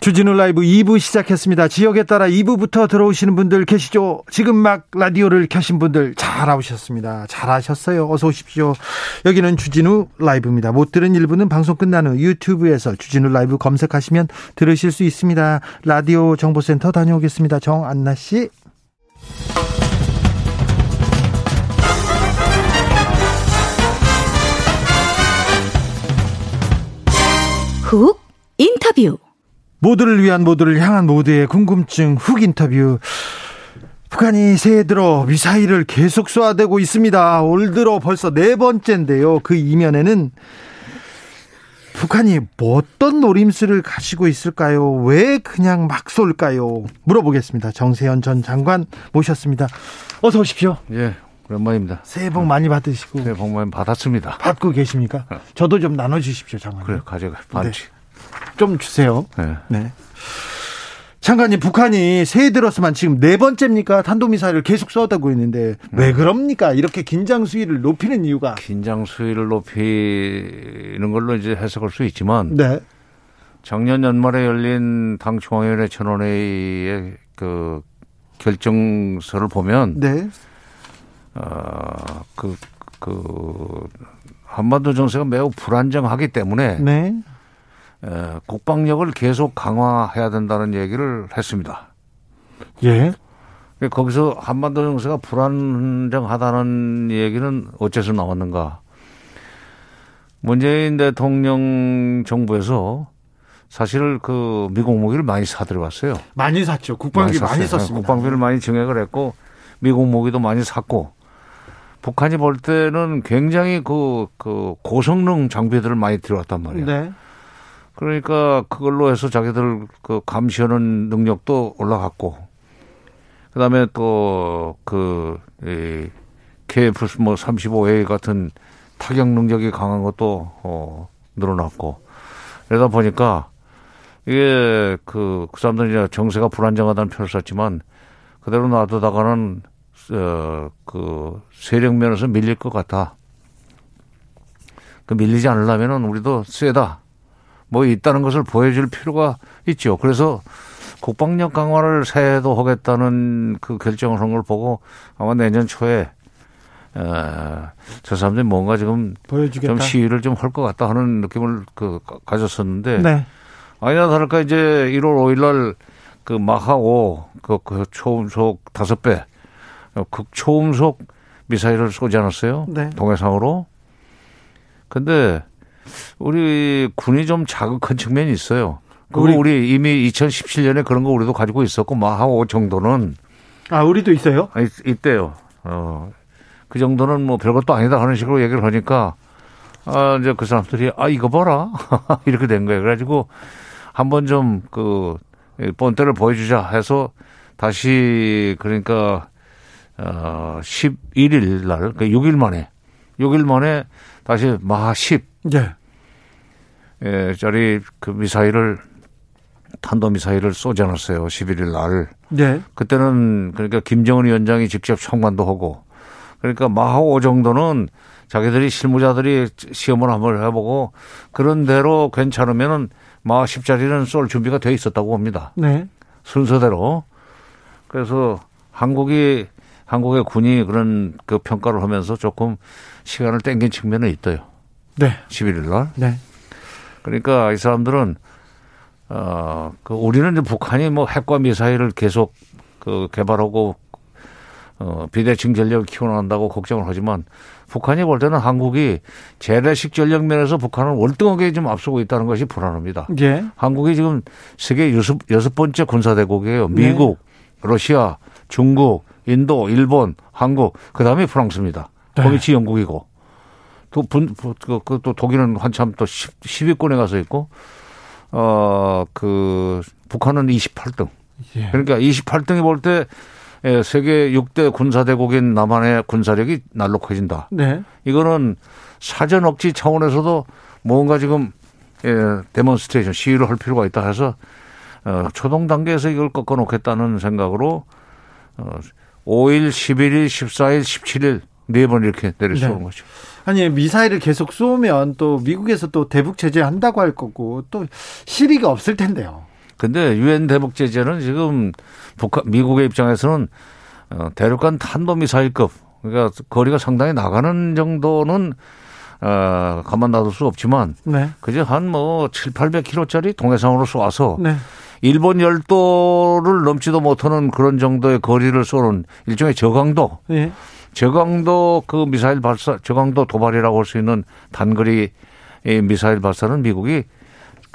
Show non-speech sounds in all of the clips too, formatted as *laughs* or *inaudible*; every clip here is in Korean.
주진우 라이브 2부 시작했습니다. 지역에 따라 2부부터 들어오시는 분들 계시죠? 지금 막 라디오를 켜신 분들 잘 오셨습니다. 잘 하셨어요. 어서 오십시오. 여기는 주진우 라이브입니다. 못 들은 일부는 방송 끝난 후 유튜브에서 주진우 라이브 검색하시면 들으실 수 있습니다. 라디오 정보센터 다녀오겠습니다. 정안나 씨. 훅 인터뷰 모두를 위한 모두를 향한 모두의 궁금증 훅 인터뷰. 북한이 새해 들어 미사일을 계속 쏘아대고 있습니다. 올 들어 벌써 네 번째인데요. 그 이면에는 북한이 뭐 어떤 노림수를 가지고 있을까요? 왜 그냥 막 쏠까요? 물어보겠습니다. 정세현 전 장관 모셨습니다. 어서 오십시오. 예, 오랜만입니다. 새해 복 많이 받으시고. 새해 복 많이 받았습니다. 받고 계십니까? 저도 좀 나눠주십시오, 장관. 그래, 가져가. 반지. 네. 좀 주세요. 네. 네. 장관님, 북한이 새해 들어서만 지금 네 번째입니까? 탄도미사일을 계속 쏘아대고 있는데 왜 그럽니까? 이렇게 긴장 수위를 높이는 이유가. 긴장 수위를 높이는 걸로 이제 해석할 수 있지만 네. 작년 연말에 열린 당 중앙위원회 전원회의의 그 결정서를 보면 네. 어그그 그 한반도 정세가 매우 불안정하기 때문에 네. 에, 국방력을 계속 강화해야 된다는 얘기를 했습니다. 예. 거기서 한반도 정세가 불안정하다는 얘기는 어째서 나왔는가? 문재인 대통령 정부에서 사실 그 미국 무기를 많이 사들여왔어요. 많이 샀죠. 국방비 많이, 많이 썼습니다. 국방비를 많이 증액을 했고 미국 무기도 많이 샀고 북한이 볼 때는 굉장히 그, 그 고성능 장비들을 많이 들어왔단 말이에요. 네. 그러니까 그걸로 해서 자기들 그 감시하는 능력도 올라갔고 그다음에 또그이 KF 뭐 35A 같은 타격 능력이 강한 것도 어 늘어났고 그러다 보니까 이게 그, 그 사람들이 정세가 불안정하다는 표현을 썼지만 그대로 놔두다가는 어, 그 세력 면에서 밀릴 것 같아. 그 밀리지 않으려면은 우리도 세다. 뭐 있다는 것을 보여줄 필요가 있죠. 그래서 국방력 강화를 새해도 하겠다는 그 결정을 한 걸 보고 아마 내년 초에 어, 저 사람들이 뭔가 지금 보여주겠다. 좀 시위를 좀 할 것 같다 하는 느낌을 그 가졌었는데 네. 아니나 다를까 이제 1월 5일 날 그 마하 5, 그, 그 초음속 다섯 배 극초음속 미사일을 쏘지 않았어요? 네. 동해상으로. 근데 우리 군이 좀 자극한 측면이 있어요. 그리고 우리, 우리 이미 2017년에 그런 거 우리도 가지고 있었고 마하 5 정도는 아 우리도 있어요? 아, 있, 있대요. 어. 그 정도는 뭐 별것도 아니다 하는 식으로 얘기를 하니까 아 이제 그 사람들이 아 이거 봐라 *laughs* 이렇게 된 거예요. 그래가지고 한번 좀그 본때를 보여주자 해서 다시 그러니까 어 11일 날, 그 6일 만에 6일 만에 다시 마하 10 네. 예, 짜리 그 미사일을 탄도 미사일을 쏘지 않았어요. 11일 날. 네. 그때는 그러니까 김정은 위원장이 직접 청관도 하고 그러니까 마하오 정도는 자기들이 실무자들이 시험을 한번 해보고 그런 대로 괜찮으면은 마하 10짜리는 쏠 준비가 돼 있었다고 봅니다. 네. 순서대로. 그래서 한국이 한국의 군이 그런 그 평가를 하면서 조금 시간을 땡긴 측면은 있어요. 네. 11일 날. 네. 그러니까 이 사람들은 어, 그 우리는 이제 북한이 뭐 핵과 미사일을 계속 그 개발하고 어, 비대칭 전력을 키워난다고 걱정을 하지만 북한이 볼 때는 한국이 재래식 전력 면에서 북한은 월등하게 좀 앞서고 있다는 것이 불안합니다. 예. 한국이 지금 세계 여섯, 여섯 번째 군사대국이에요. 미국, 네. 러시아, 중국, 인도, 일본, 한국, 그 다음에 프랑스입니다. 네. 거기 영국이고. 또, 분, 그, 그, 또 독일은 한참 또 10, 10위권에 가서 있고, 어, 그, 북한은 28등. 예. 그러니까 28등이 볼 때 예, 세계 6대 군사대국인 남한의 군사력이 날로 커진다. 네. 이거는 사전 억지 차원에서도 뭔가 지금 예, demonstration 시위를 할 필요가 있다 해서 어, 초동 단계에서 이걸 꺾어 놓겠다는 생각으로 어, 5일, 11일, 14일, 17일 네 번 이렇게 내려 쏘는 네. 거죠. 아니 미사일을 계속 쏘면 또 미국에서 또 대북 제재 한다고 할 거고 또 실의가 없을 텐데요. 근데 유엔 대북 제재는 지금 북한 미국의 입장에서는 어, 대륙간 탄도 미사일급 그러니까 거리가 상당히 나가는 정도는 어, 가만 놔둘 수 없지만 네. 그저 한뭐 7, 800km짜리 동해상으로 쏘아서 네. 일본 열도를 넘지도 못하는 그런 정도의 거리를 쏘는 일종의 저강도 네. 저강도 그 미사일 발사 저강도 도발이라고 할 수 있는 단거리 미사일 발사는 미국이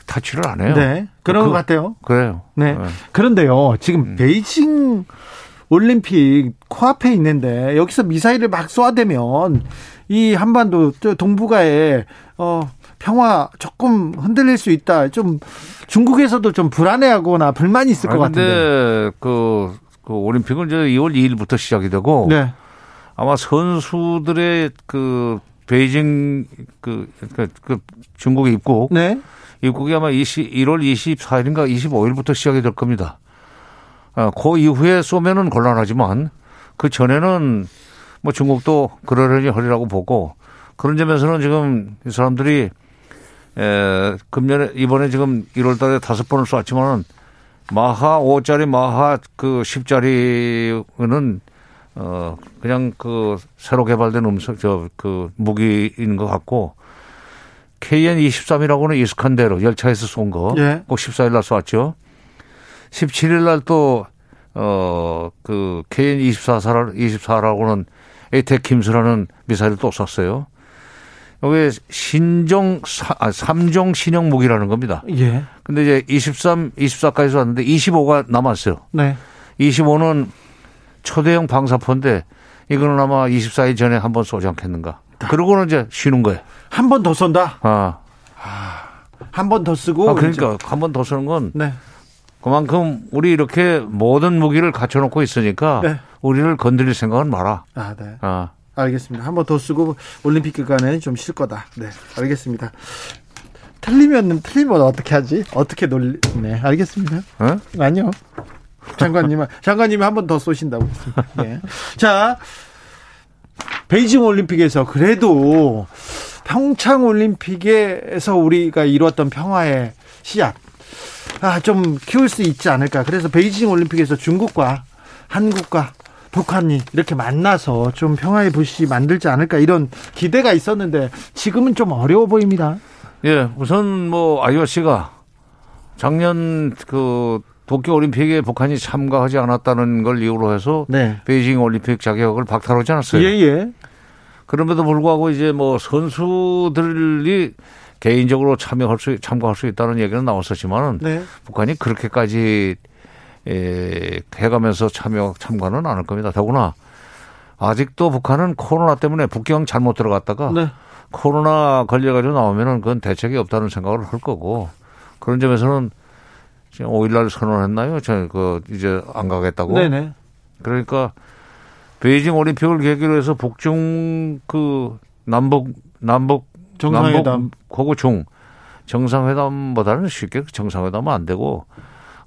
타치를 안 해요. 네. 그런 그, 것 같아요. 그래요. 네. 네. 그런데요. 지금 음. 베이징 올림픽 코앞에 있는데 여기서 미사일을 막 쏘아대면 이 한반도 동북아에 어 평화 조금 흔들릴 수 있다. 좀 중국에서도 좀 불안해하거나 불만이 있을 것 같은데. 그, 그 올림픽은 이제 2월 2일부터 시작이 되고 네. 아마 선수들의 그 베이징 그, 그, 그 중국에 입국 네. 입국이 아마 20, 1월 24일인가 25일부터 시작이 될 겁니다. 아, 그 이후에 쏘면은 곤란하지만 그 전에는 뭐 중국도 그러려니 하리라고 보고 그런 점에서는 지금 이 사람들이 에, 금년에 이번에 지금 1월 달에 다섯 번을 쐈지만은 마하 5짜리 마하 그 10짜리는 어 그냥 그 새로 개발된 음성 저그 무기인 것 같고 KN23이라고는 익숙한 대로 열차에서 쏜 거. 예. 꼭 14일 날 쐈죠. 17일 날 또, 어, 그 KN24라, 24라고는 에이텍 김수라는 미사일을 또 쐈어요. 이게 신종, 아, 3종 신형 무기라는 겁니다. 예. 근데 이제 23, 24까지 쐈는데 25가 남았어요. 네. 25는 초대형 방사포인데 이거는 아마 24일 전에 한 번 쏘지 않겠는가. 그러고는 이제 쉬는 거예요. 한 번 더 쏜다? 아. 아 한번 더 쓰고. 아, 그러니까 한 번 더 쓰는 건. 네. 그만큼 우리 이렇게 모든 무기를 갖춰놓고 있으니까 네. 우리를 건드릴 생각은 마라. 아, 네. 아. 알겠습니다. 한 번 더 쓰고 올림픽 기간에 좀 쉴 거다. 네, 알겠습니다. 틀리면 틀리면 어떻게 하지? 어떻게 놀리? 네, 알겠습니다. 어? 아니요. 장관님, 장관님이 한 번 더 쏘신다고 했습니다. 네. 자, 베이징 올림픽에서 그래도 평창 올림픽에서 우리가 이루었던 평화의 씨앗 아, 좀 키울 수 있지 않을까. 그래서 베이징 올림픽에서 중국과 한국과 북한이 이렇게 만나서 좀 평화의 불씨 만들지 않을까 이런 기대가 있었는데 지금은 좀 어려워 보입니다. 예, 우선 뭐 IOC가 작년 그 도쿄 올림픽에 북한이 참가하지 않았다는 걸 이유로 해서 네. 베이징 올림픽 자격을 박탈하지 않았어요. 예, 예. 그럼에도 불구하고 이제 뭐 선수들이 개인적으로 참여할 수 참가할 수 있다는 얘기는 나왔었지만은 네. 북한이 그렇게까지 에, 해가면서 참여 참가는 않을 겁니다. 더구나 아직도 북한은 코로나 때문에 북경 잘못 들어갔다가 네. 코로나 걸려가지고 나오면은 그건 대책이 없다는 생각을 할 거고 그런 점에서는 지금 5일날 선언했나요? 저그 이제 안 가겠다고. 네네. 그러니까 베이징 올림픽을 계기로 해서 북중 그 남북 남북 정상회담 남북 고고 중 정상회담보다는 쉽게 정상회담은 안 되고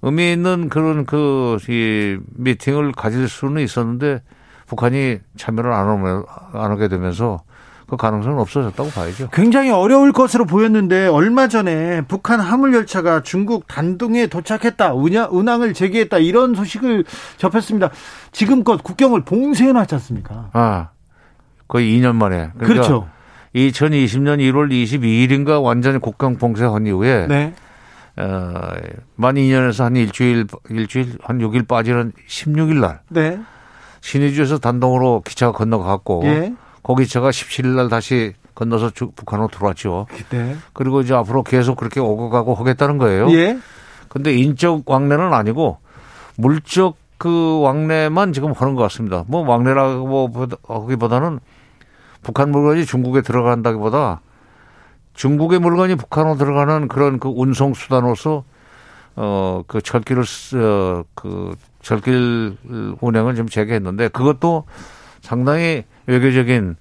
의미 있는 그런 그 이 미팅을 가질 수는 있었는데 북한이 참여를 안, 하면, 안 하게 되면서 그 가능성은 없어졌다고 봐야죠. 굉장히 어려울 것으로 보였는데 얼마 전에 북한 화물 열차가 중국 단둥에 도착했다, 운항을 재개했다 이런 소식을 접했습니다. 지금껏 국경을 봉쇄해 놨지 않습니까? 아, 거의 2년 만에. 그러니까 그렇죠 2020년 1월 22일인가 완전히 국경 봉쇄한 이후에 네. 어, 만 2년에서 한 일주일, 일주일, 한 6일 빠지는 16일 날. 네. 신의주에서 단동으로 기차가 건너갔고, 예. 그 기차가 17일 날 다시 건너서 북한으로 들어왔죠. 네. 그리고 이제 앞으로 계속 그렇게 오고 가고 하겠다는 거예요. 예. 근데 인적 왕래는 아니고 물적 그 왕래만 지금 하는 것 같습니다. 뭐 왕래라고 하기보다는 북한 물건이 중국에 들어간다기보다 중국의 물건이 북한으로 들어가는 그런 그 운송 수단으로서 어 그 철길을 어, 그 철길 운행을 좀 재개했는데 그것도 상당히 외교적인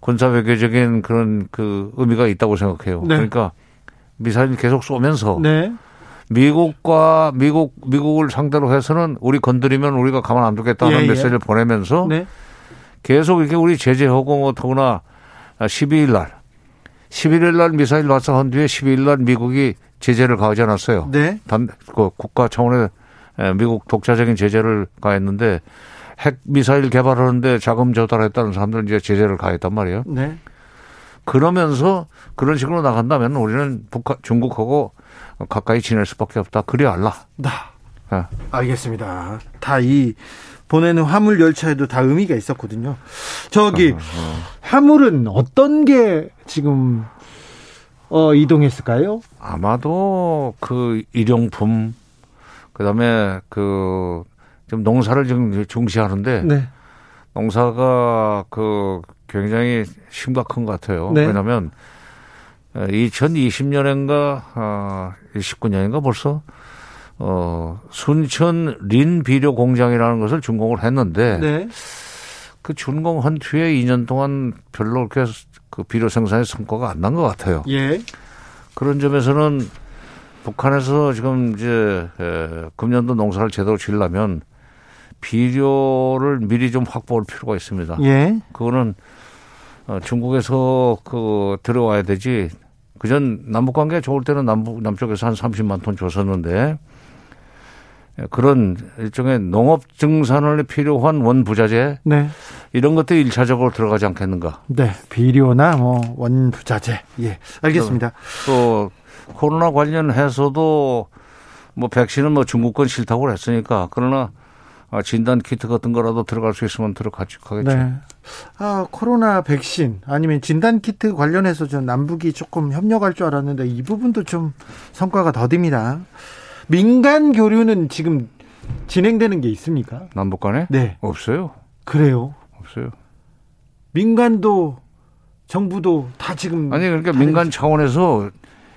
군사 외교적인 그런 그 의미가 있다고 생각해요. 네. 그러니까 미사일 계속 쏘면서 네. 미국과 미국 미국을 상대로 해서는 우리 건드리면 우리가 가만 안 두겠다는 예, 예. 메시지를 보내면서 네. 계속 이렇게 우리 제재하고 뭐 더구나 12일 날 11일 날 미사일 발사한 뒤에 12일 날 미국이 제재를 가하지 않았어요. 네. 단, 그 국가 차원의 에, 미국 독자적인 제재를 가했는데 핵 미사일 개발하는데 자금 조달했다는 사람들은 이제 제재를 가했단 말이에요. 네. 그러면서 그런 식으로 나간다면 우리는 북한, 중국하고 가까이 지낼 수밖에 없다. 그리 알라. 나. 예. 알겠습니다. 다 이 보내는 화물 열차에도 다 의미가 있었거든요. 저기 화물은 어떤 게 지금 어 이동했을까요? 아마도 그 일용품 그다음에 그 좀 농사를 좀 중시하는데 네. 농사가 그 굉장히 심각한 것 같아요. 네. 왜냐하면 2020년인가 아 19년인가 벌써 어 순천 린 비료 공장이라는 것을 준공을 했는데 네. 그 준공한 뒤에 2년 동안 별로 그렇게 그 비료 생산의 성과가 안 난 것 같아요. 예. 그런 점에서는 북한에서 지금 이제 에, 금년도 농사를 제대로 지으려면 비료를 미리 좀 확보할 필요가 있습니다. 예. 그거는 어, 중국에서 그 들어와야 되지. 그전 남북 관계 좋을 때는 남북 남쪽에서 한 30만 톤 줬었는데 에, 그런 일종의 농업 증산을 필요한 원부자재 네. 이런 것들이 일차적으로 들어가지 않겠는가. 네. 비료나 뭐 원부자재. 예. 알겠습니다. 또 코로나 관련해서도 뭐 백신은 뭐 중국 건 싫다고 했으니까 그러나 아, 진단 키트 같은 거라도 들어갈 수 있으면 들어가지 가겠죠. 네. 아, 코로나 백신 아니면 진단 키트 관련해서 좀 남북이 조금 협력할 줄 알았는데 이 부분도 좀 성과가 더딥니다. 민간 교류는 지금 진행되는 게 있습니까? 남북 간에 네. 없어요. 그래요. 없어요. 민간도 정부도 다 지금 아니 그러니까 다 민간 차원에서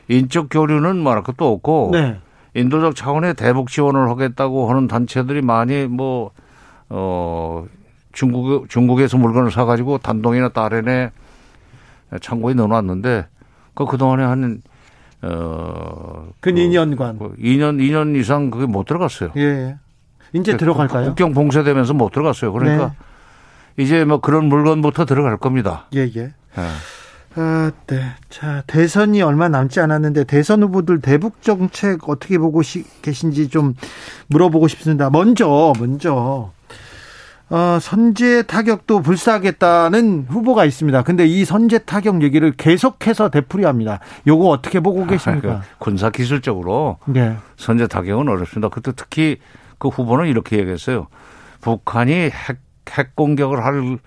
인적 교류는 말할 것도 없고 네. 인도적 차원의 대북 지원을 하겠다고 하는 단체들이 많이 뭐 어, 중국 중국에서 물건을 사 가지고 단동이나 딸에네 창고에 넣어놨는데 그 그동안에 한 어, 근 2년간. 그 2년 2년 이상 그게 못 들어갔어요. 예. 이제 들어갈까요? 국경 봉쇄되면서 못 들어갔어요. 그러니까 이제 뭐 그런 물건부터 들어갈 겁니다. 예, 예. 예. 아, 네. 자, 대선이 얼마 남지 않았는데 대선 후보들 대북 정책 어떻게 보고 시- 계신지 좀 물어보고 싶습니다. 먼저, 먼저 어, 선제 타격도 불사하겠다는 후보가 있습니다. 근데 이 선제 타격 얘기를 계속해서 되풀이합니다. 요거 어떻게 보고 계십니까? 그 군사 기술적으로 네. 선제 타격은 어렵습니다. 그때 특히 그 후보는 이렇게 얘기했어요. 북한이 핵, 핵 공격을 할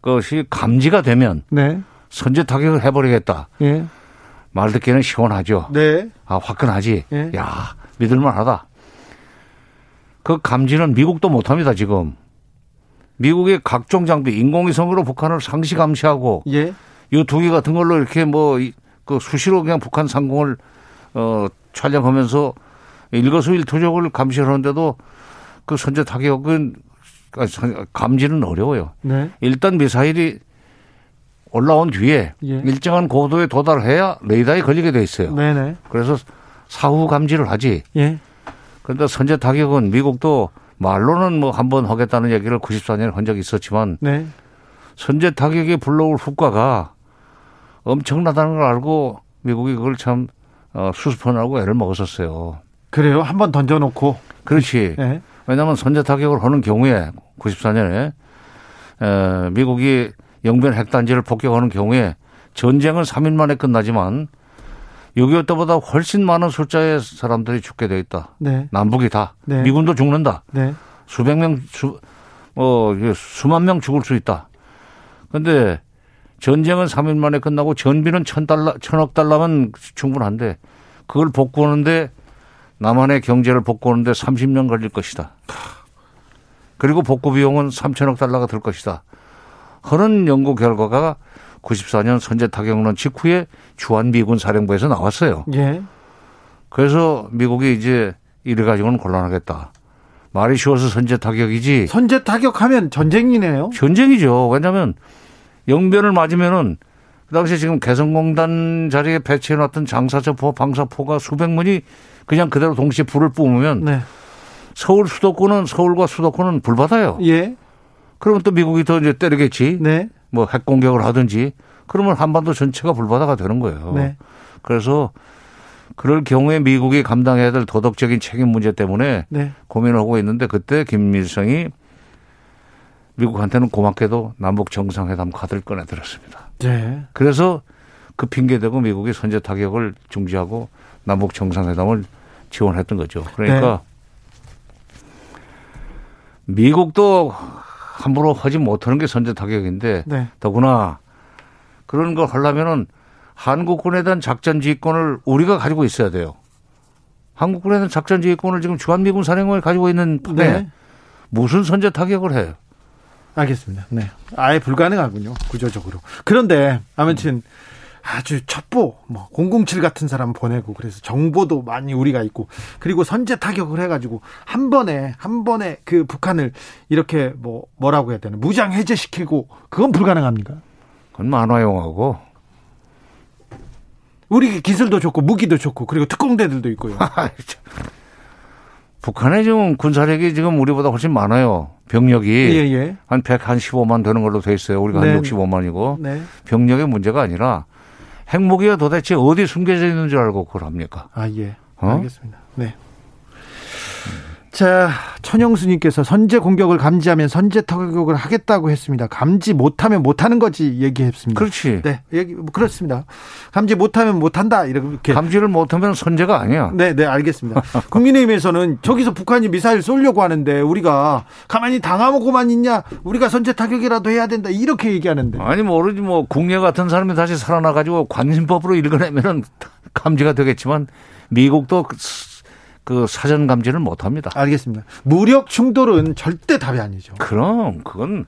것이 감지가 되면 네. 선제 타격을 해버리겠다. 예. 말 듣기는 시원하죠. 네. 아, 화끈하지. 예. 야, 믿을만하다. 그 감지는 미국도 못합니다, 지금. 미국의 각종 장비, 인공위성으로 북한을 상시 감시하고 예. 유투기 같은 걸로 이렇게 뭐 그 수시로 그냥 북한 상공을 어 촬영하면서 일거수일투족을 감시하는데도 그 선제 타격은 아, 선- 감지는 어려워요. 네. 일단 미사일이 올라온 뒤에 예. 일정한 고도에 도달해야 레이더에 걸리게 돼 있어요. 네네. 그래서 사후 감지를 하지. 예. 그런데 선제 타격은 미국도 말로는 뭐 한 번 하겠다는 얘기를 94년에 한 적이 있었지만 네. 선제 타격이 불러올 효과가 엄청나다는 걸 알고 미국이 그걸 참 어, 수습하느라고 애를 먹었었어요. 그래요. 한 번 던져놓고. 그렇지. 예. 왜냐하면 선제 타격을 하는 경우에 94년에 에, 미국이 영변 핵단지를 폭격하는 경우에 전쟁은 3일 만에 끝나지만 6.25 때보다 훨씬 많은 숫자의 사람들이 죽게 돼 있다. 네. 남북이 다. 네. 미군도 죽는다. 네. 수백 명, 수, 어, 수만 명 죽을 수 있다. 근데 전쟁은 3일 만에 끝나고 전비는 천 달러, 천억 달러면 충분한데 그걸 복구하는데 남한의 경제를 복구하는데 30년 걸릴 것이다. 그리고 복구 비용은 3천억 달러가 들 것이다. 그런 연구 결과가 94년 선제 타격론 직후에 주한 미군 사령부에서 나왔어요. 예. 그래서 미국이 이제 이래 가지고는 곤란하겠다. 말이 쉬워서 선제 타격이지 선제 타격하면 전쟁이네요. 전쟁이죠. 왜냐하면 영변을 맞으면은 그 당시 지금 개성공단 자리에 배치해놨던 장사처포, 방사포가 수백 문이 그냥 그대로 동시에 불을 뿜으면 네. 서울 수도권은 서울과 수도권은 불 받아요. 예. 그러면 또 미국이 더 이제 때리겠지. 네. 뭐 핵 공격을 하든지. 그러면 한반도 전체가 불바다가 되는 거예요. 네. 그래서 그럴 경우에 미국이 감당해야 될 도덕적인 책임 문제 때문에 네. 고민을 하고 있는데 그때 김일성이 미국한테는 고맙게도 남북 정상회담 카드를 꺼내들었습니다. 네. 그래서 그 핑계 대고 미국이 선제 타격을 중지하고 남북 정상회담을 지원했던 거죠. 그러니까 미국도 함부로 하지 못하는 게 선제 타격인데 네. 더구나 그런 걸 하려면은 한국군에 대한 작전 지휘권을 우리가 가지고 있어야 돼요. 한국군에 대한 작전 지휘권을 지금 주한미군 사령관이 가지고 있는 판에 네. 무슨 선제 타격을 해요? 알겠습니다. 네. 아예 불가능하군요. 구조적으로. 그런데 아무튼 아주 첩보 뭐 007 같은 사람 보내고 그래서 정보도 많이 우리가 있고 그리고 선제 타격을 해 가지고 한 번에 한 번에 그 북한을 이렇게 뭐 뭐라고 해야 되나? 무장 해제시키고 그건 불가능합니까? 그건 만화용하고 우리 기술도 좋고 무기도 좋고 그리고 특공대들도 있고요. *laughs* 참. 북한의 지금 군사력이 지금 우리보다 훨씬 많아요. 병력이 예, 예. 한 115만 되는 걸로 돼 있어요. 우리가 네. 한 65만이고 네. 병력의 문제가 아니라 핵무기가 도대체 어디 숨겨져 있는 줄 알고 그걸 합니까? 아, 예. 어? 알겠습니다. 네. 자, 천영수님께서 선제 공격을 감지하면 선제 타격을 하겠다고 했습니다. 감지 못하면 못하는 거지 얘기했습니다. 그렇지. 네, 얘기 뭐 그렇습니다. 감지 못하면 못한다 이렇게. 감지를 못하면 선제가 아니야. 네, 네, 알겠습니다. *laughs* 국민의힘에서는 저기서 북한이 미사일 쏘려고 하는데 우리가 가만히 당하고만 있냐? 우리가 선제 타격이라도 해야 된다 이렇게 얘기하는데. 아니 모르지 뭐 국내 같은 사람이 다시 살아나가지고 관심법으로 읽어내면은 감지가 되겠지만 미국도 그, 그 사전 감지를 못 합니다. 알겠습니다. 무력 충돌은 절대 답이 아니죠. 그럼 그건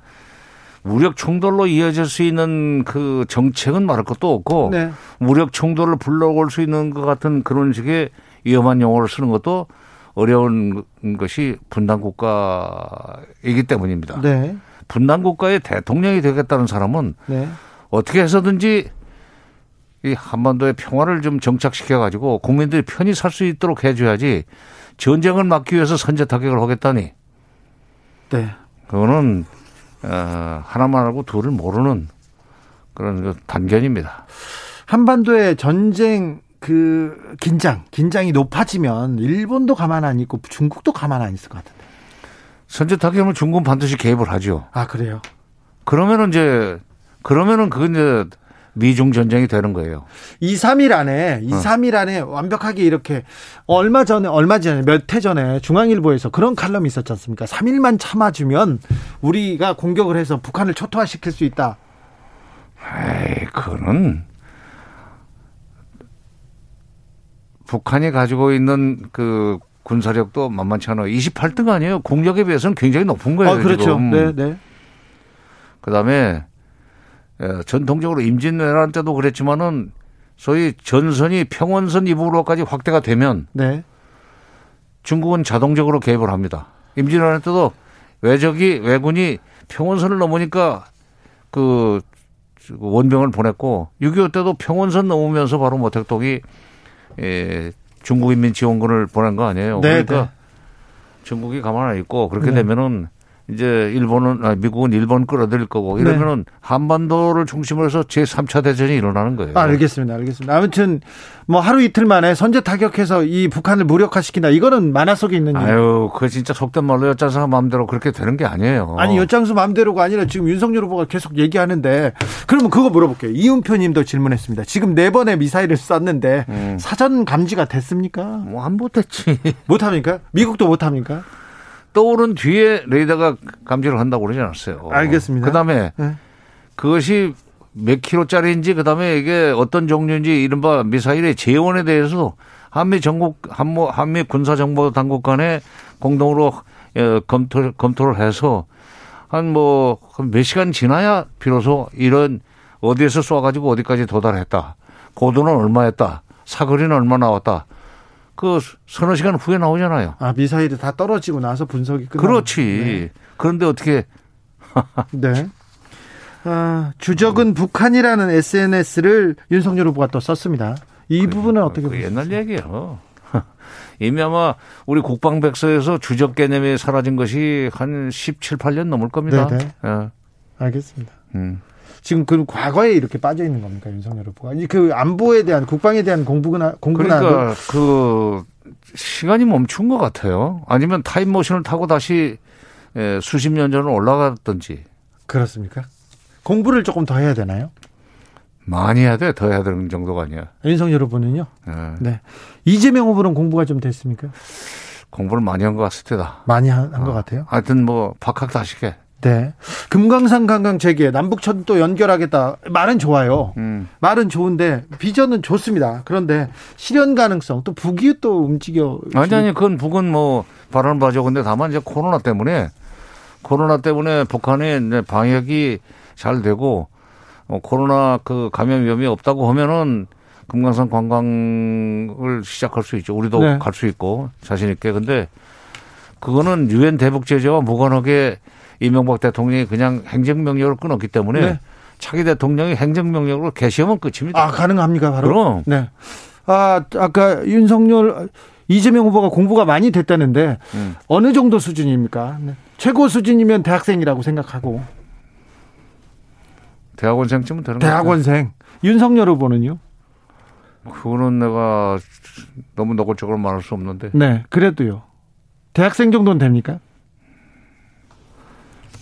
무력 충돌로 이어질 수 있는 그 정책은 말할 것도 없고 네. 무력 충돌을 불러올 수 있는 것 같은 그런 식의 위험한 용어를 쓰는 것도 어려운 것이 분단 국가이기 때문입니다. 네. 분단 국가의 대통령이 되겠다는 사람은 네. 어떻게 해서든지 이 한반도의 평화를 좀 정착시켜 가지고 국민들이 편히 살 수 있도록 해줘야지 전쟁을 막기 위해서 선제 타격을 하겠다니 네. 그거는 어, 하나만 알고 둘을 모르는 그런 그 단견입니다. 한반도의 전쟁 그 긴장, 긴장이 높아지면 일본도 가만 안 있고 중국도 가만 안 있을 것 같은데. 선제 타격은 중국은 반드시 개입을 하죠. 아 그래요? 그러면은 이제 그러면은 그건 이제 미중 전쟁이 되는 거예요. 2, 3일 안에 2, 3일 안에 완벽하게 이렇게 얼마 전에 얼마 전에 몇 해 전에 중앙일보에서 그런 칼럼이 있었지 않습니까? 3일만 참아주면 우리가 공격을 해서 북한을 초토화시킬 수 있다. 에이, 그거는 북한이 가지고 있는 그 군사력도 만만치 않아요. 28등 아니에요. 공력에 비해서는 굉장히 높은 거예요. 아 그렇죠. 지금. 네, 네. 그다음에 예, 전통적으로 임진왜란 때도 그랬지만은 소위 전선이 평원선 이북으로까지 확대가 되면 네. 중국은 자동적으로 개입을 합니다. 임진왜란 때도 외적이 외군이 평원선을 넘으니까 그 원병을 보냈고 6.25 때도 평원선 넘으면서 바로 모택동이 에, 중국인민 지원군을 보낸 거 아니에요. 네, 그러니까 네. 중국이 가만 안 있고 그렇게 네. 되면은 이제 일본은 아, 미국은 일본 끌어들일 거고 네. 이러면은 한반도를 중심으로 해서 제 3차 대전이 일어나는 거예요. 아, 알겠습니다. 알겠습니다. 아무튼 뭐 하루 이틀 만에 선제 타격해서 이 북한을 무력화시킨다. 이거는 만화 속에 있는 일. 아유, 그 진짜 속된 말로 엿장사 마음대로 그렇게 되는 게 아니에요. 아니 여장수 마음대로가 아니라 지금 윤석열 후보가 계속 얘기하는데 그러면 그거 물어볼게요. 이은표 님도 질문했습니다. 지금 네 번의 미사일을 쐈는데 음. 사전 감지가 됐습니까? 뭐 안 못했지. 못합니까? 미국도 못합니까? 떠오른 뒤에 레이더가 감지를 한다고 그러지 않았어요. 알겠습니다. 그다음에 네. 그것이 몇 킬로짜리인지 그다음에 이게 어떤 종류인지 이른바 미사일의 재원에 대해서 한미 정국 한모 한미 군사 정보 당국 간에 공동으로 어, 검토 검토를 해서 한 뭐 몇 시간 지나야 비로소 이런 어디에서 쏴가지고 어디까지 도달했다. 고도는 얼마였다. 사거리는 얼마 나왔다. 그 서너 시간 후에 나오잖아요. 아 미사일이 다 떨어지고 나서 분석이 끝나. 그렇지. 그런데 어떻게 *laughs* 네. 아, 주적은 북한이라는 SNS를 윤석열 후보가 또 썼습니다. 이 그, 부분은 어떻게 그 보세요? 옛날 얘기예요. *laughs* 이미 아마 우리 국방백서에서 주적 개념이 사라진 것이 한 17, 8년 넘을 겁니다. 네네. 예. 알겠습니다. 음. 지금 그 과거에 이렇게 빠져 있는 겁니까 윤석열 후보가? 이그 안보에 대한 국방에 대한 공부나 공부나 그러니까 그 시간이 멈춘 것 같아요. 아니면 타임머신을 타고 다시 예, 수십 년 전으로 올라갔든지 그렇습니까? 공부를 조금 더 해야 되나요? 많이 해야 돼. 더 해야 되는 정도가 아니야. 윤석열 후보는요? 예. 네. 이재명 후보는 공부가 좀 됐습니까? 공부를 많이 한 것 같을 때다. 많이 한것 같아요. 하여튼 뭐 박학다식해. 네. 금강산 관광 재개, 남북천도 연결하겠다. 말은 좋아요. 음. 말은 좋은데 비전은 좋습니다. 그런데 실현 가능성 또 북이 또 움직여. 아니 아니 그건 북은 뭐 발언 봐줘. 근데 다만 이제 코로나 때문에 코로나 때문에 북한의 방역이 잘 되고 어, 코로나 그 감염 위험이 없다고 하면은 금강산 관광을 시작할 수 있죠. 우리도 네. 갈수 있고 자신 있게. 근데 그거는 유엔 대북 제재와 무관하게 이명박 대통령이 그냥 행정명령을 끊었기 때문에 네. 차기 대통령이 행정명령으로 개시하면 끝입니다. 아 가능합니까 바로? 그럼. 네. 아 아까 윤석열 이재명 후보가 공부가 많이 됐다는데 음. 어느 정도 수준입니까? 네. 최고 수준이면 대학생이라고 생각하고 대학원생쯤은 되는. 대학원생 윤석열 후보는요? 그거는 내가 너무 노골적으로 말할 수 없는데 네, 그래도요. 대학생 정도는 됩니까?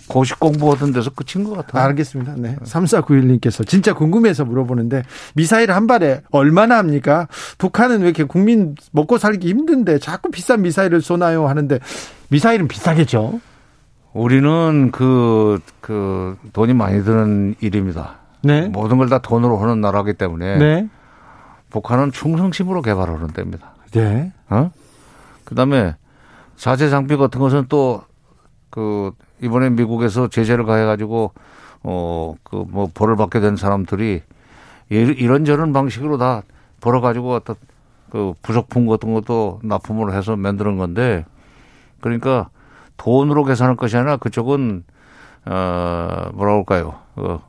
고시 공부하던 데서 끝인 것 같아요. 알겠습니다. 네. 3491님께서 진짜 궁금해서 물어보는데 미사일 한 발에 얼마나 합니까? 북한은 왜 이렇게 국민 먹고 살기 힘든데 자꾸 비싼 미사일을 쏘나요? 하는데 미사일은 비싸겠죠? 우리는 그, 그 돈이 많이 드는 일입니다. 네. 모든 걸 다 돈으로 하는 나라기 때문에 네. 북한은 충성심으로 개발하는 데입니다. 네. 어? 그 다음에 자재 장비 같은 것은 또그 이번에 미국에서 제재를 가해가지고 어 그 뭐 벌을 받게 된 사람들이 이- 이런저런 방식으로 다 벌어가지고 어떤 그 부속품 같은 것도 납품을 해서 만드는 건데 그러니까 돈으로 계산할 것이 아니라 그쪽은 어 뭐라 그럴까요? 어,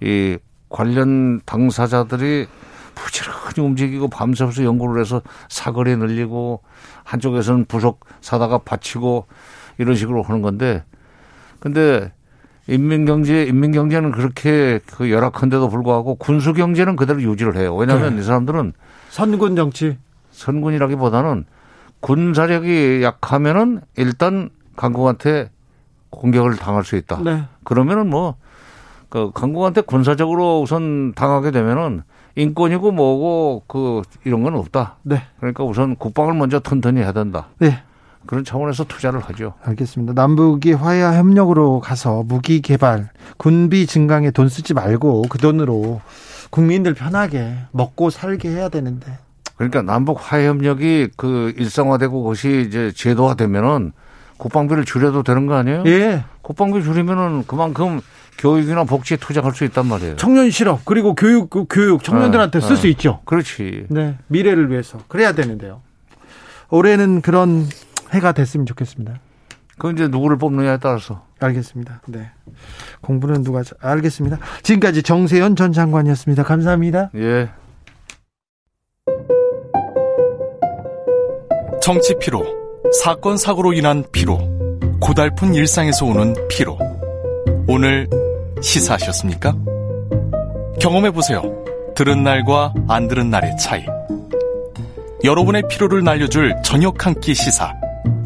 이 관련 당사자들이 부지런히 움직이고 밤새서 연구를 해서 사거리 늘리고 한쪽에서는 부속 사다가 받치고 이런 식으로 하는 건데 근데 인민경제 인민경제는 그렇게 그 열악한데도 불구하고 군수경제는 그대로 유지를 해요. 왜냐하면 네. 이 사람들은 선군 정치. 선군이라기보다는 군사력이 약하면은 일단 강국한테 공격을 당할 수 있다. 네. 그러면은 뭐, 그, 강국한테 군사적으로 우선 당하게 되면은 인권이고 뭐고 그, 이런 건 없다. 네. 그러니까 우선 국방을 먼저 튼튼히 해야 된다. 네. 그런 차원에서 투자를 하죠. 알겠습니다. 남북이 화해와 협력으로 가서 무기 개발, 군비 증강에 돈 쓰지 말고 그 돈으로 국민들 편하게 먹고 살게 해야 되는데. 그러니까 남북 화해 협력이 그 일상화되고 그것이 이제 제도화되면은 국방비를 줄여도 되는 거 아니에요? 예. 국방비 줄이면은 그만큼 교육이나 복지에 투자할 수 있단 말이에요. 청년 실업 그리고 교육 그 교육 청년들한테 네, 쓸 네. 수 있죠. 그렇지. 네. 미래를 위해서 그래야 되는데요. 올해는 그런 해가 됐으면 좋겠습니다. 그건 이제 누구를 뽑느냐에 따라서. 알겠습니다. 네. 공부는 누가 자- 알겠습니다. 지금까지 정세현 전 장관이었습니다. 감사합니다. 예. 정치 피로, 사건 사고로 인한 피로, 고달픈 일상에서 오는 피로. 오늘 시사하셨습니까? 경험해 보세요. 들은 날과 안 들은 날의 차이. 여러분의 피로를 날려줄 저녁 한 끼 시사.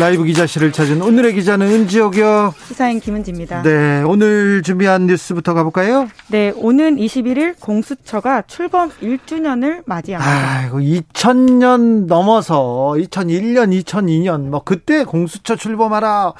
라이브 기자실을 찾은 오늘의 기자는 은지옥이요. 시사인 김은지입니다. 네, 오늘 준비한 뉴스부터 가볼까요? 네, 오는 21일 공수처가 출범 1주년을 맞이합니다. 아이고 2000년 넘어서 2001년, 2002년 뭐 그때 공수처 출범하라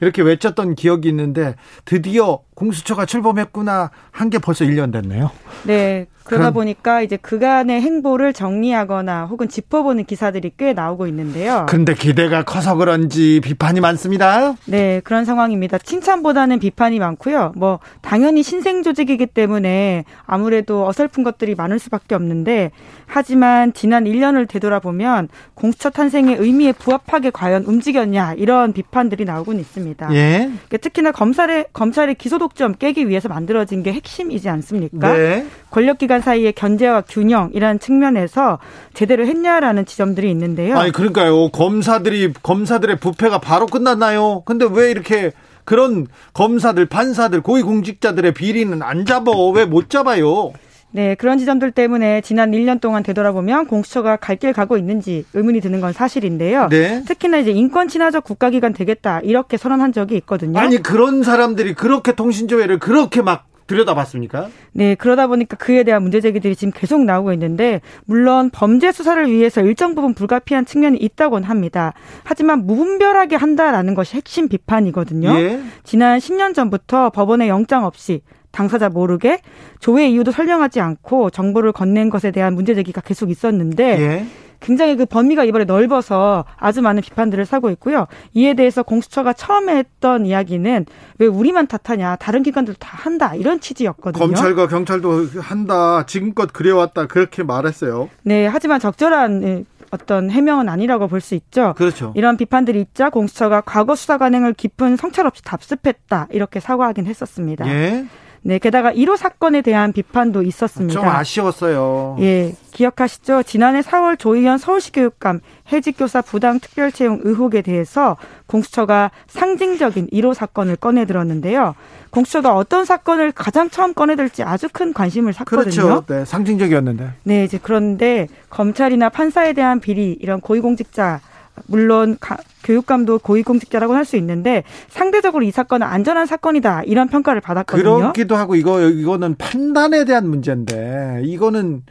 이렇게 외쳤던 기억이 있는데 드디어 공수처가 출범했구나 한 게 벌써 1년 됐네요. 네. 그러다 그럼- 보니까 이제 그간의 행보를 정리하거나 혹은 짚어보는 기사들이 꽤 나오고 있는데요. 근데 기대가 커서 그런지 비판이 많습니다. 네, 그런 상황입니다. 칭찬보다는 비판이 많고요. 뭐 당연히 신생 조직이기 때문에 아무래도 어설픈 것들이 많을 수밖에 없는데 하지만 지난 1년을 되돌아보면 공수처 탄생의 의미에 부합하게 과연 움직였냐 이런 비판들이 나오곤 있습니다. 예. 그러니까 특히나 검찰의 검찰의 기소 독점 깨기 위해서 만들어진 게 핵심이지 않습니까? 네. 권력기관 사이의 견제와 균형이라는 측면에서 제대로 했냐라는 지점들이 있는데요. 아니 그러니까요. 검사들이 검사들의 부패가 바로 끝났나요? 근데 왜 이렇게 그런 검사들, 판사들, 고위공직자들의 비리는 안 잡아? 왜 못 잡아요? 네, 그런 지점들 때문에 지난 1년 동안 되돌아보면 공수처가 갈 길 가고 있는지 의문이 드는 건 사실인데요. 네. 특히나 이제 인권 친화적 국가기관 되겠다 이렇게 선언한 적이 있거든요. 아니 그런 사람들이 그렇게 통신조회를 그렇게 막 들여다봤습니까? 네, 그러다 보니까 그에 대한 문제 제기들이 지금 계속 나오고 있는데 물론 범죄 수사를 위해서 일정 부분 불가피한 측면이 있다고는 합니다. 하지만 무분별하게 한다라는 것이 핵심 비판이거든요. 예. 지난 10년 전부터 법원의 영장 없이 당사자 모르게 조회 이유도 설명하지 않고 정보를 건넨 것에 대한 문제 제기가 계속 있었는데 예. 굉장히 그 범위가 이번에 넓어서 아주 많은 비판들을 사고 있고요. 이에 대해서 공수처가 처음에 했던 이야기는 왜 우리만 탓하냐 다른 기관들도 다 한다 이런 취지였거든요. 검찰과 경찰도 한다. 지금껏 그래왔다. 그렇게 말했어요. 네, 하지만 적절한 예, 어떤 해명은 아니라고 볼 수 있죠. 그렇죠. 이런 비판들이 있자 공수처가 과거 수사 관행을 깊은 성찰 없이 답습했다 이렇게 사과하긴 했었습니다. 예. 네, 게다가 1호 사건에 대한 비판도 있었습니다. 좀 아쉬웠어요. 예, 기억하시죠? 지난해 4월 조희연 서울시 교육감 해직교사 부당 특별채용 의혹에 대해서 공수처가 상징적인 1호 사건을 꺼내들었는데요. 공수처가 어떤 사건을 가장 처음 꺼내들지 아주 큰 관심을 샀거든요. 그렇죠. 네, 상징적이었는데. 네, 이제 그런데 검찰이나 판사에 대한 비리 이런 고위공직자 물론 가- 교육감도 고위공직자라고 할 수 있는데 상대적으로 이 사건은 안전한 사건이다 이런 평가를 받았거든요. 그렇기도 하고 이거 이거는 판단에 대한 문제인데 이거는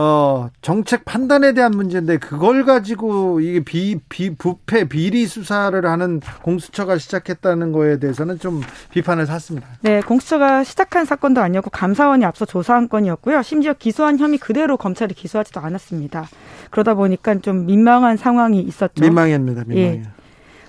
어 정책 판단에 대한 문제인데 그걸 가지고 이게 비, 비 부패 비리 수사를 하는 공수처가 시작했다는 거에 대해서는 좀 비판을 샀습니다. 네, 공수처가 시작한 사건도 아니었고 감사원이 앞서 조사한 건이었고요. 심지어 기소한 혐의 그대로 검찰이 기소하지도 않았습니다. 그러다 보니까 좀 민망한 상황이 있었죠. 민망합니다. 민망해요.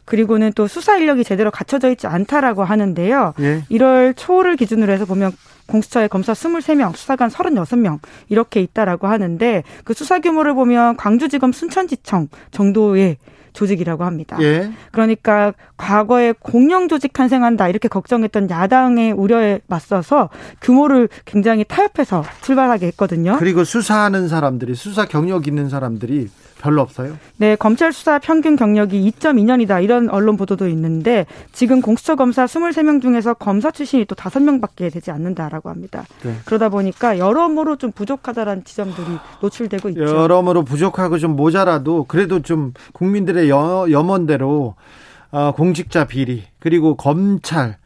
그리고는 또 수사 인력이 제대로 갖춰져 있지 않다라고 하는데요. 예. 1월 초를 기준으로 해서 보면 공수처에 검사 23명, 수사관 36명 이렇게 있다라고 하는데 그 수사 규모를 보면 광주지검 순천지청 정도의 조직이라고 합니다. 예. 그러니까 과거에 공영 조직 탄생한다 이렇게 걱정했던 야당의 우려에 맞서서 규모를 굉장히 타협해서 출발하게 했거든요. 그리고 수사하는 사람들이 수사 경력 있는 사람들이 별로 없어요. 네, 검찰 수사 평균 경력이 2.2년이다 이런 언론 보도도 있는데 지금 공수처 검사 23명 중에서 검사 출신이 또 5명밖에 되지 않는다라고 합니다. 네. 그러다 보니까 여러모로 좀 부족하다라는 지점들이 노출되고 있죠. 여러모로 부족하고 좀 모자라도 그래도 좀 국민들의 여, 염원대로 어, 공직자 비리 그리고 검찰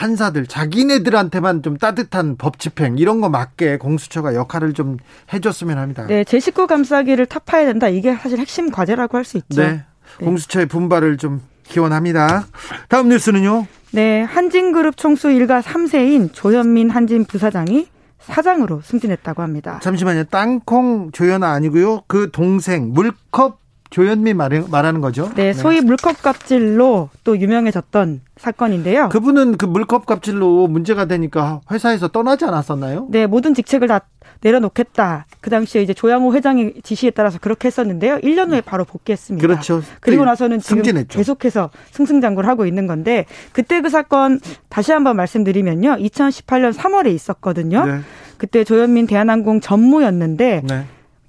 판사들 자기네들한테만 좀 따뜻한 법 집행 이런 거 맞게 공수처가 역할을 좀 해줬으면 합니다. 네, 제 식구 감싸기를 타파해야 된다. 이게 사실 핵심 과제라고 할 수 있죠. 네. 공수처의 분발을 좀 기원합니다. 다음 뉴스는요. 네, 한진그룹 총수 일가 3세인 조현민 한진 부사장이 사장으로 승진했다고 합니다. 잠시만요. 땅콩 조연아 아니고요. 그 동생 물컵 조현민 말, 말하는 거죠. 네, 소위 물컵 갑질로 또 유명해졌던 사건인데요. 그분은 그 물컵 갑질로 문제가 되니까 회사에서 떠나지 않았었나요? 네, 모든 직책을 다 내려놓겠다. 그 당시에 이제 조양호 회장의 지시에 따라서 그렇게 했었는데요. 1년 후에 바로 복귀했습니다. 그렇죠. 그리고 나서는 지금 승진했죠. 계속해서 승승장구를 하고 있는 건데 그때 그 사건 다시 한번 말씀드리면요. 2018년 3월에 있었거든요. 네. 그때 조현민 대한항공 전무였는데 네.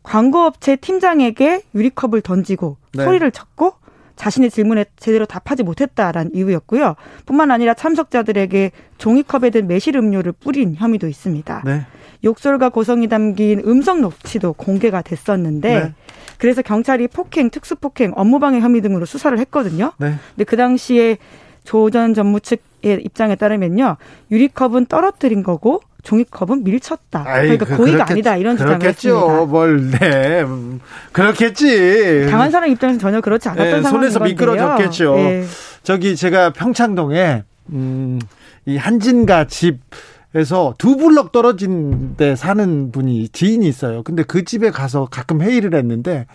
광고업체 팀장에게 유리컵을 던지고 네. 소리를 쳤고 자신의 질문에 제대로 답하지 못했다라는 이유였고요. 뿐만 아니라 참석자들에게 종이컵에 든 매실 음료를 뿌린 혐의도 있습니다. 네. 욕설과 고성이 담긴 음성 녹취도 공개가 됐었는데 네. 그래서 경찰이 폭행, 특수폭행, 업무방해 혐의 등으로 수사를 했거든요. 네. 근데 그 당시에 조전 전무 측 입장에 따르면요. 유리컵은 떨어뜨린 거고 종이컵은 밀쳤다. 아이, 그러니까 그, 고의가 그렇겠, 아니다 이런 주장을. 했습니다. 뭘 네. 그렇겠지. 당한 사람 입장에서 전혀 그렇지 않았던 네, 상황인 손에서 건데요. 미끄러졌겠죠. 네. 저기 제가 평창동에 음, 이 한진가 집에서 두 블럭 떨어진 데 사는 분이 지인이 있어요. 근데 그 집에 가서 가끔 회의를 했는데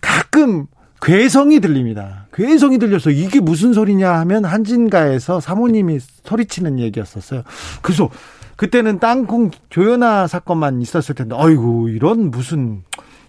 가끔 괴성이 들립니다. 괴성이 들려서 이게 무슨 소리냐 하면 한진가에서 사모님이 소리치는 얘기였었어요. 그래서 그때는 땅콩 조연아 사건만 있었을 텐데, 아이고, 이런 무슨,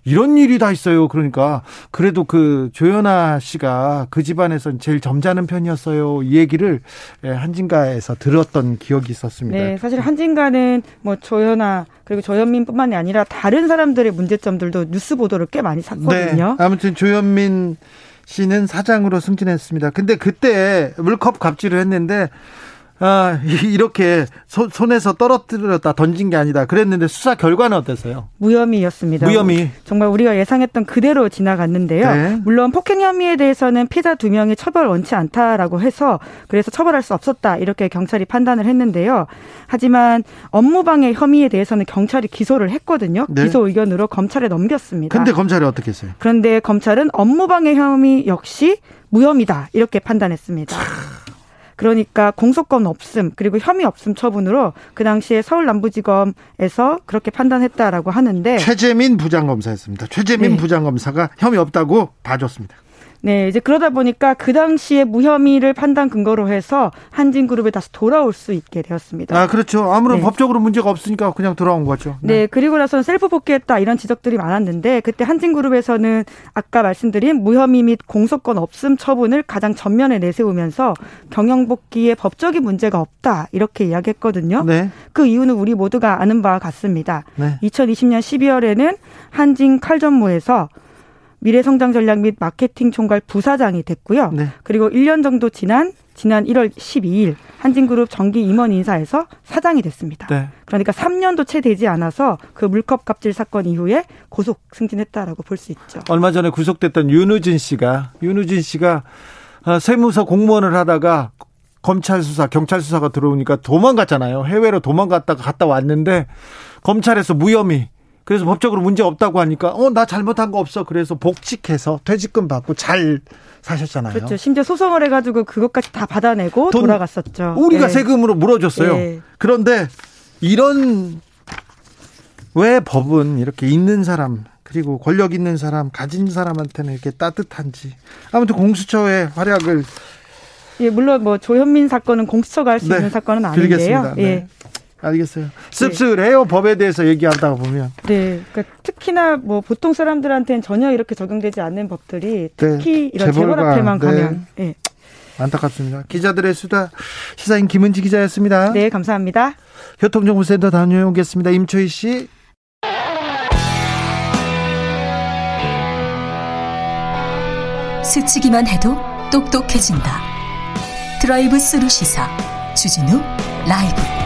이런 일이 다 있어요. 그러니까, 그래도 그 조연아 씨가 그 집안에서 제일 점잖은 편이었어요. 이 얘기를 예, 한진가에서 들었던 기억이 있었습니다. 네, 사실 한진가는 뭐 조연아 그리고 조현민뿐만이 아니라 다른 사람들의 문제점들도 뉴스 보도를 꽤 많이 샀거든요. 네, 아무튼 조현민 씨는 사장으로 승진했습니다. 근데 그때 물컵 갑질을 했는데 아, 이렇게 소, 손에서 떨어뜨렸다 던진 게 아니다. 그랬는데 수사 결과는 어땠어요? 무혐의였습니다. 무혐의. 정말 우리가 예상했던 그대로 지나갔는데요. 네. 물론 폭행 혐의에 대해서는 피자 두 명이 처벌 원치 않다라고 해서 그래서 처벌할 수 없었다 이렇게 경찰이 판단을 했는데요. 하지만 업무방해 혐의에 대해서는 경찰이 기소를 했거든요. 네. 기소 의견으로 검찰에 넘겼습니다. 근데 검찰이 어떻게 했어요? 그런데 검찰은 업무방해 혐의 역시 무혐의다 이렇게 판단했습니다. 그러니까 공소권 없음 그리고 혐의 없음 처분으로 그 당시에 서울 남부지검에서 그렇게 판단했다라고 하는데 최재민 부장검사였습니다. 최재민 네. 부장검사가 혐의 없다고 봐줬습니다. 네, 이제 그러다 보니까 그 당시에 무혐의를 판단 근거로 해서 한진그룹에 다시 돌아올 수 있게 되었습니다. 아, 그렇죠. 아무런 네. 법적으로 문제가 없으니까 그냥 돌아온 거죠. 네, 그리고 나서는 셀프 복귀했다 이런 지적들이 많았는데 그때 한진그룹에서는 아까 말씀드린 무혐의 및 공소권 없음 처분을 가장 전면에 내세우면서 경영 복귀에 법적인 문제가 없다 이렇게 이야기했거든요. 네. 그 이유는 우리 모두가 아는 바와 같습니다. 네. 2020년 12월에는 한진 칼전무에서 미래성장 전략 및 마케팅 총괄 부사장이 됐고요. 네. 그리고 1년 정도 지난 지난 1월 12일 한진그룹 정기 임원 인사에서 사장이 됐습니다. 네. 그러니까 3년도 채 되지 않아서 그 물컵 갑질 사건 이후에 고속 승진했다라고 볼 수 있죠. 얼마 전에 구속됐던 윤우진 씨가 윤우진 씨가 아, 세무서 공무원을 하다가 검찰 수사, 경찰 수사가 들어오니까 도망갔잖아요. 해외로 도망갔다가 갔다 왔는데 검찰에서 무혐의. 그래서 법적으로 문제 없다고 하니까 어 나 잘못한 거 없어. 그래서 복직해서 퇴직금 받고 잘 사셨잖아요. 그렇죠. 심지어 소송을 해가지고 그것까지 다 받아내고 돈 돌아갔었죠. 우리가 네. 세금으로 물어줬어요. 네. 그런데 이런 왜 법은 이렇게 있는 사람 그리고 권력 있는 사람 가진 사람한테는 이렇게 따뜻한지 아무튼 공수처의 활약을 예, 물론 뭐 조현민 사건은 공수처가 할수 네, 있는 사건은 아닌데요. 드리겠습니다. 네. 예. 알겠어요. 씁쓸해요 법에 대해서 얘기하다 보면 네, 그러니까 특히나 뭐 보통 사람들한테는 전혀 이렇게 적용되지 않는 법들이 특히 이런 재벌과, 재벌 앞에만 네. 가면 예. 안타깝습니다. 기자들의 수다 시사인 김은지 기자였습니다. 네, 감사합니다. 교통정보센터 다녀오겠습니다. 임초희 씨. 스치기만 해도 똑똑해진다. 드라이브 스루 시사 주진우 라이브